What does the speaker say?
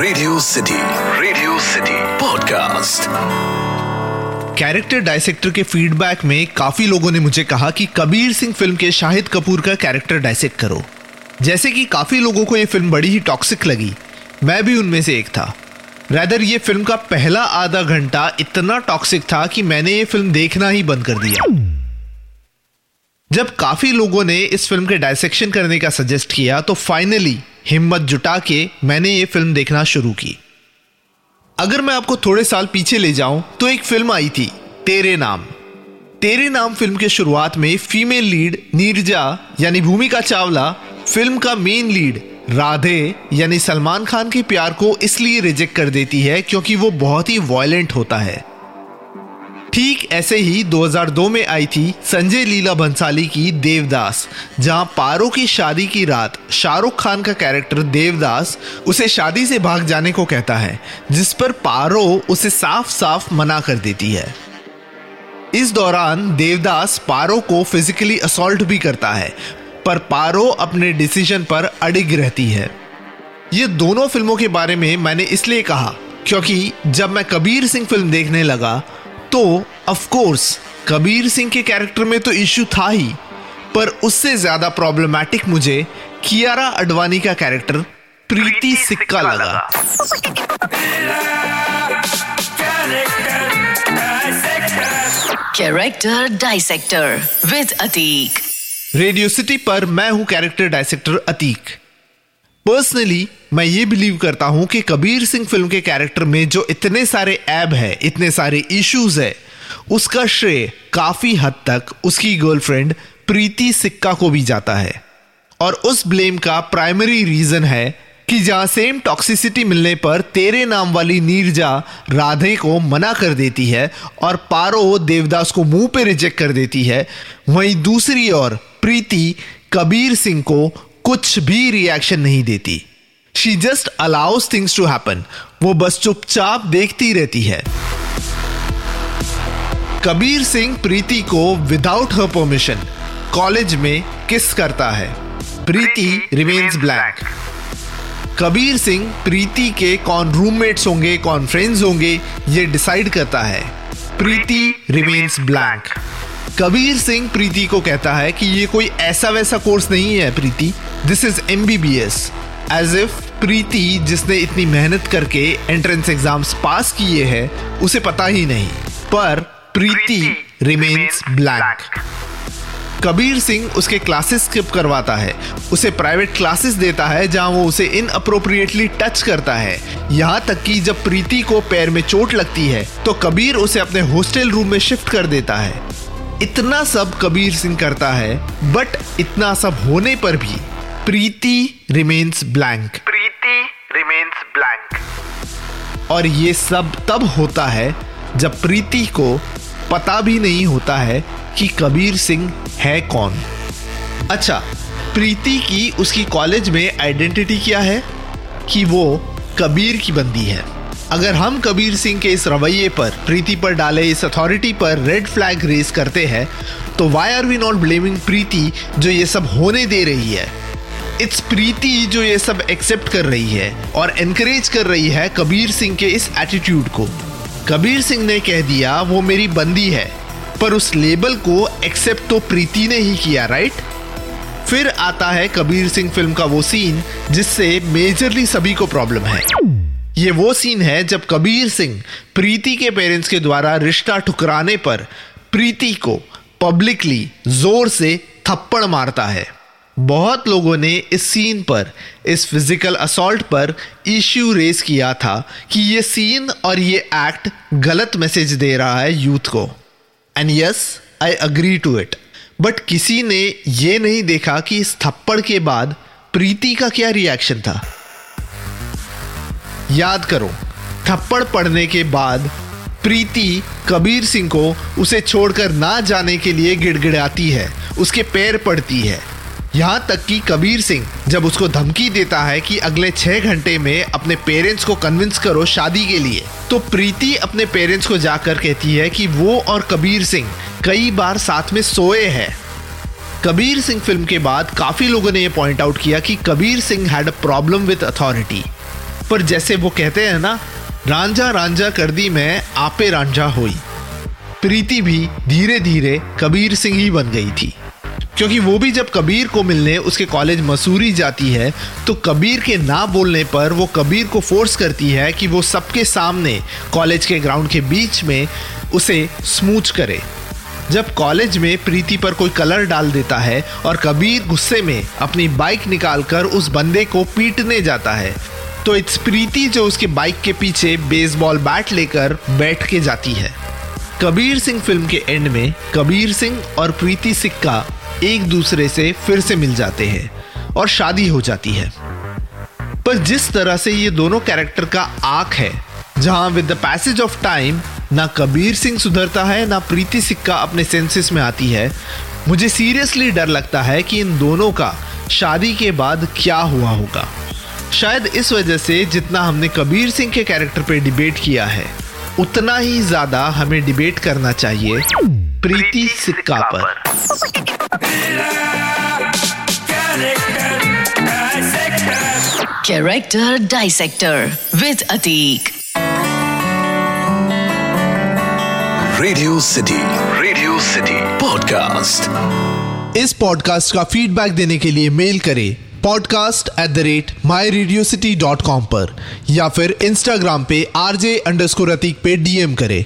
Radio city radio city podcast character dissector के feedback में काफ़ी लोगों ने मुझे कहा कि कबीर सिंह फ़िल्म के शाहिद कपूर का कैरेक्टर डायसेक्ट करो। जैसे कि काफ़ी लोगों को ये फ़िल्म बड़ी ही टॉक्सिक लगी। मैं भी उनमें से एक था। रैदर ये फ़िल्म का पहला आधा घंटा इतना टॉक्सिक था कि मैंने ये फ़िल्म देखना ही बंद कर दिया। जब काफ़ी लोगों ने इस फ़िल्म के डायसेक्शन करने का सजेस्ट किया तो फाइनली हिम्मत जुटा के मैंने ये फ़िल्म देखना शुरू की। अगर मैं आपको थोड़े साल पीछे ले जाऊँ तो एक फ़िल्म आई थी, तेरे नाम। तेरे नाम फ़िल्म के शुरुआत में फीमेल लीड नीरजा, यानी भूमिका चावला, फ़िल्म का मेन लीड राधे, यानी सलमान खान के प्यार को इसलिए रिजेक्ट कर देती है क्योंकि वो बहुत ही वॉयलेंट होता है। ठीक ऐसे ही 2002 में आई थी संजय लीला भंसाली की देवदास, जहाँ पारो की शादी की रात शाहरुख खान का कैरेक्टर देवदास उसे शादी से भाग जाने को कहता है, जिस पर पारो उसे साफ़ साफ़ मना कर देती है। इस दौरान देवदास पारो को फिजिकली असोल्ट भी करता है, पर पारो अपने डिसीज़न पर अडिग रहती है। ये दोनों फ़िल्मों के बारे में मैंने इसलिए कहा, क्योंकि जब मैं कबीर सिंह फ़िल्म देखने लगा तो ऑफ़ कोर्स कबीर सिंह के कैरेक्टर में तो इश्यू था ही पर उससे ज़्यादा प्रॉब्लमैटिक मुझे कियारा अडवाणी का कैरेक्टर प्रीति सिक्का लगा। Character dissector with Atiq radio city पर मैं हूँ कैरेक्टर डायसेक्टर अतीक पर्सनली मैं ये बिलीव करता हूँ कि कबीर सिंह फ़िल्म के कैरेक्टर में जो इतने सारे ऐब है, इतने सारे इश्यूज़ है, उसका श्रेय काफ़ी हद तक उसकी गर्लफ्रेंड प्रीति सिक्का को भी जाता है। और उस ब्लेम का प्राइमरी रीजन है कि जहाँ सेम टॉक्सिसिटी मिलने पर तेरे नाम वाली नीरजा राधे को मना कर देती है और पारो देवदास को मुँह पे रिजेक्ट कर देती है, वहीं दूसरी ओर प्रीति कबीर सिंह को कुछ भी रिएक्शन नहीं देती। She just allows things to happen वो बस चुपचाप देखती रहती है। कबीर सिंह प्रीति को विदाउट हर परमिशन कॉलेज में किस करता है। प्रीति रिमेन्स ब्लैक कबीर सिंह प्रीति के कौन रूममेट्स होंगे कौन फ्रेंड्स होंगे, ये डिसाइड करता है। प्रीति रिमेन्स ब्लैंक कबीर सिंह प्रीति को कहता है कि ये कोई ऐसा वैसा कोर्स नहीं है Preeti. This is M B B S as if Preeti जिसने इतनी मेहनत करके एंट्रेंस एग्ज़ाम्स पास किए हैं उसे पता ही नहीं। पर प्रीति रिमेन्स ब्लैंक कबीर सिंह उसके क्लासेस स्किप करवाता है। उसे प्राइवेट क्लासेस देता है जहाँ वो उसे इन अप्रोप्रिएटली टच करता है। यहाँ तक कि जब प्रीति को पैर में चोट लगती है तो कबीर उसे अपने हॉस्टल रूम में शिफ्ट कर देता है। इतना सब कबीर सिंह करता है बट इतना सब होने पर भी Preeti remains blank Preeti remains blank और ये सब तब होता है जब प्रीति को पता भी नहीं होता है कि कबीर सिंह है कौन। अच्छा प्रीति की उसकी कॉलेज में आइडेंटिटी क्या है? कि वो कबीर की बंदी है। अगर हम कबीर सिंह के इस रवैये पर, प्रीति पर डाले इस अथॉरिटी पर रेड फ्लैग रेस करते हैं तो why are we not blaming Preeti जो ये सब होने दे रही है? इट्स प्रीति जो ये सब एक्सेप्ट कर रही है और एनकरेज कर रही है कबीर सिंह के इस एटीट्यूड को। कबीर सिंह ने कह दिया, वो मेरी बंदी है, पर उस लेबल को एक्सेप्ट तो प्रीति ने ही किया राइट फिर आता है कबीर सिंह फ़िल्म का वो सीन जिससे मेजरली सभी को प्रॉब्लम है। ये वो सीन है जब कबीर सिंह प्रीति के पेरेंट्स के द्वारा रिश्ता ठुकराने पर प्रीति को पब्लिकली ज़ोर से थप्पड़ मारता है। बहुत लोगों ने इस सीन पर, इस फ़िज़िकल असॉल्ट पर इश्यू रेस किया था कि ये सीन और ये एक्ट गलत मैसेज दे रहा है यूथ को। And yes I agree to it but किसी ने यह नहीं देखा कि इस थप्पड़ के बाद प्रीति का क्या रिएक्शन था। याद करो, थप्पड़ पड़ने के बाद प्रीति कबीर सिंह को उसे छोड़कर ना जाने के लिए गिड़गिड़ाती है, उसके पैर पड़ती है। यहाँ तक कि कबीर सिंह जब उसको धमकी देता है कि अगले छह घंटे में अपने पेरेंट्स को कन्विंस करो शादी के लिए तो प्रीति अपने पेरेंट्स को जाकर कहती है कि वो और कबीर सिंह कई बार साथ में सोए हैं। कबीर सिंह फ़िल्म के बाद काफ़ी लोगों ने यह पॉइंट आउट किया कि Kabir Singh had a problem with authority पर जैसे वो कहते हैं ना, रांझा रांझा कर दी मैं, आपे रांझा होई. प्रीति भी धीरे धीरे कबीर सिंह ही बन गई थी। क्योंकि वो भी जब कबीर को मिलने उसके कॉलेज मसूरी जाती है तो कबीर के ना बोलने पर वो कबीर को फोर्स करती है कि वो सबके सामने कॉलेज के ग्राउंड के बीच में उसे स्मूच करे। जब कॉलेज में प्रीति पर कोई कलर डाल देता है और कबीर गुस्से में अपनी बाइक निकालकर उस बंदे को पीटने जाता है तो इट्स प्रीति जो उसके बाइक के पीछे बेसबॉल बैट लेकर बैठ के जाती है। कबीर सिंह फ़िल्म के एंड में कबीर सिंह और प्रीति सिक्का एक दूसरे से फिर से मिल जाते हैं और शादी हो जाती है। पर जिस तरह से ये दोनों कैरेक्टर का आँख है, जहाँ with the passage of time ना कबीर सिंह सुधरता है, ना प्रीति सिक्का अपने सेंसेस में आती है, मुझे सीरियसली डर लगता है कि इन दोनों का शादी के बाद क्या हुआ होगा। शायद इस वजह से जितना हमने कबीर सिंह के कैरेक्टर पे डिबेट किया है उतना ही ज़्यादा हमें डिबेट करना चाहिए प्रीति सिक्का पर। Character Dissector with Atik. Radio city radio city podcast इस पॉडकास्ट का फीडबैक देने के लिए मेल करें। Podcast at the rate my radio city dot com पर, या फिर इंस्टाग्राम पे आरजे अंडर स्कोर अतीक पे डीएम करें।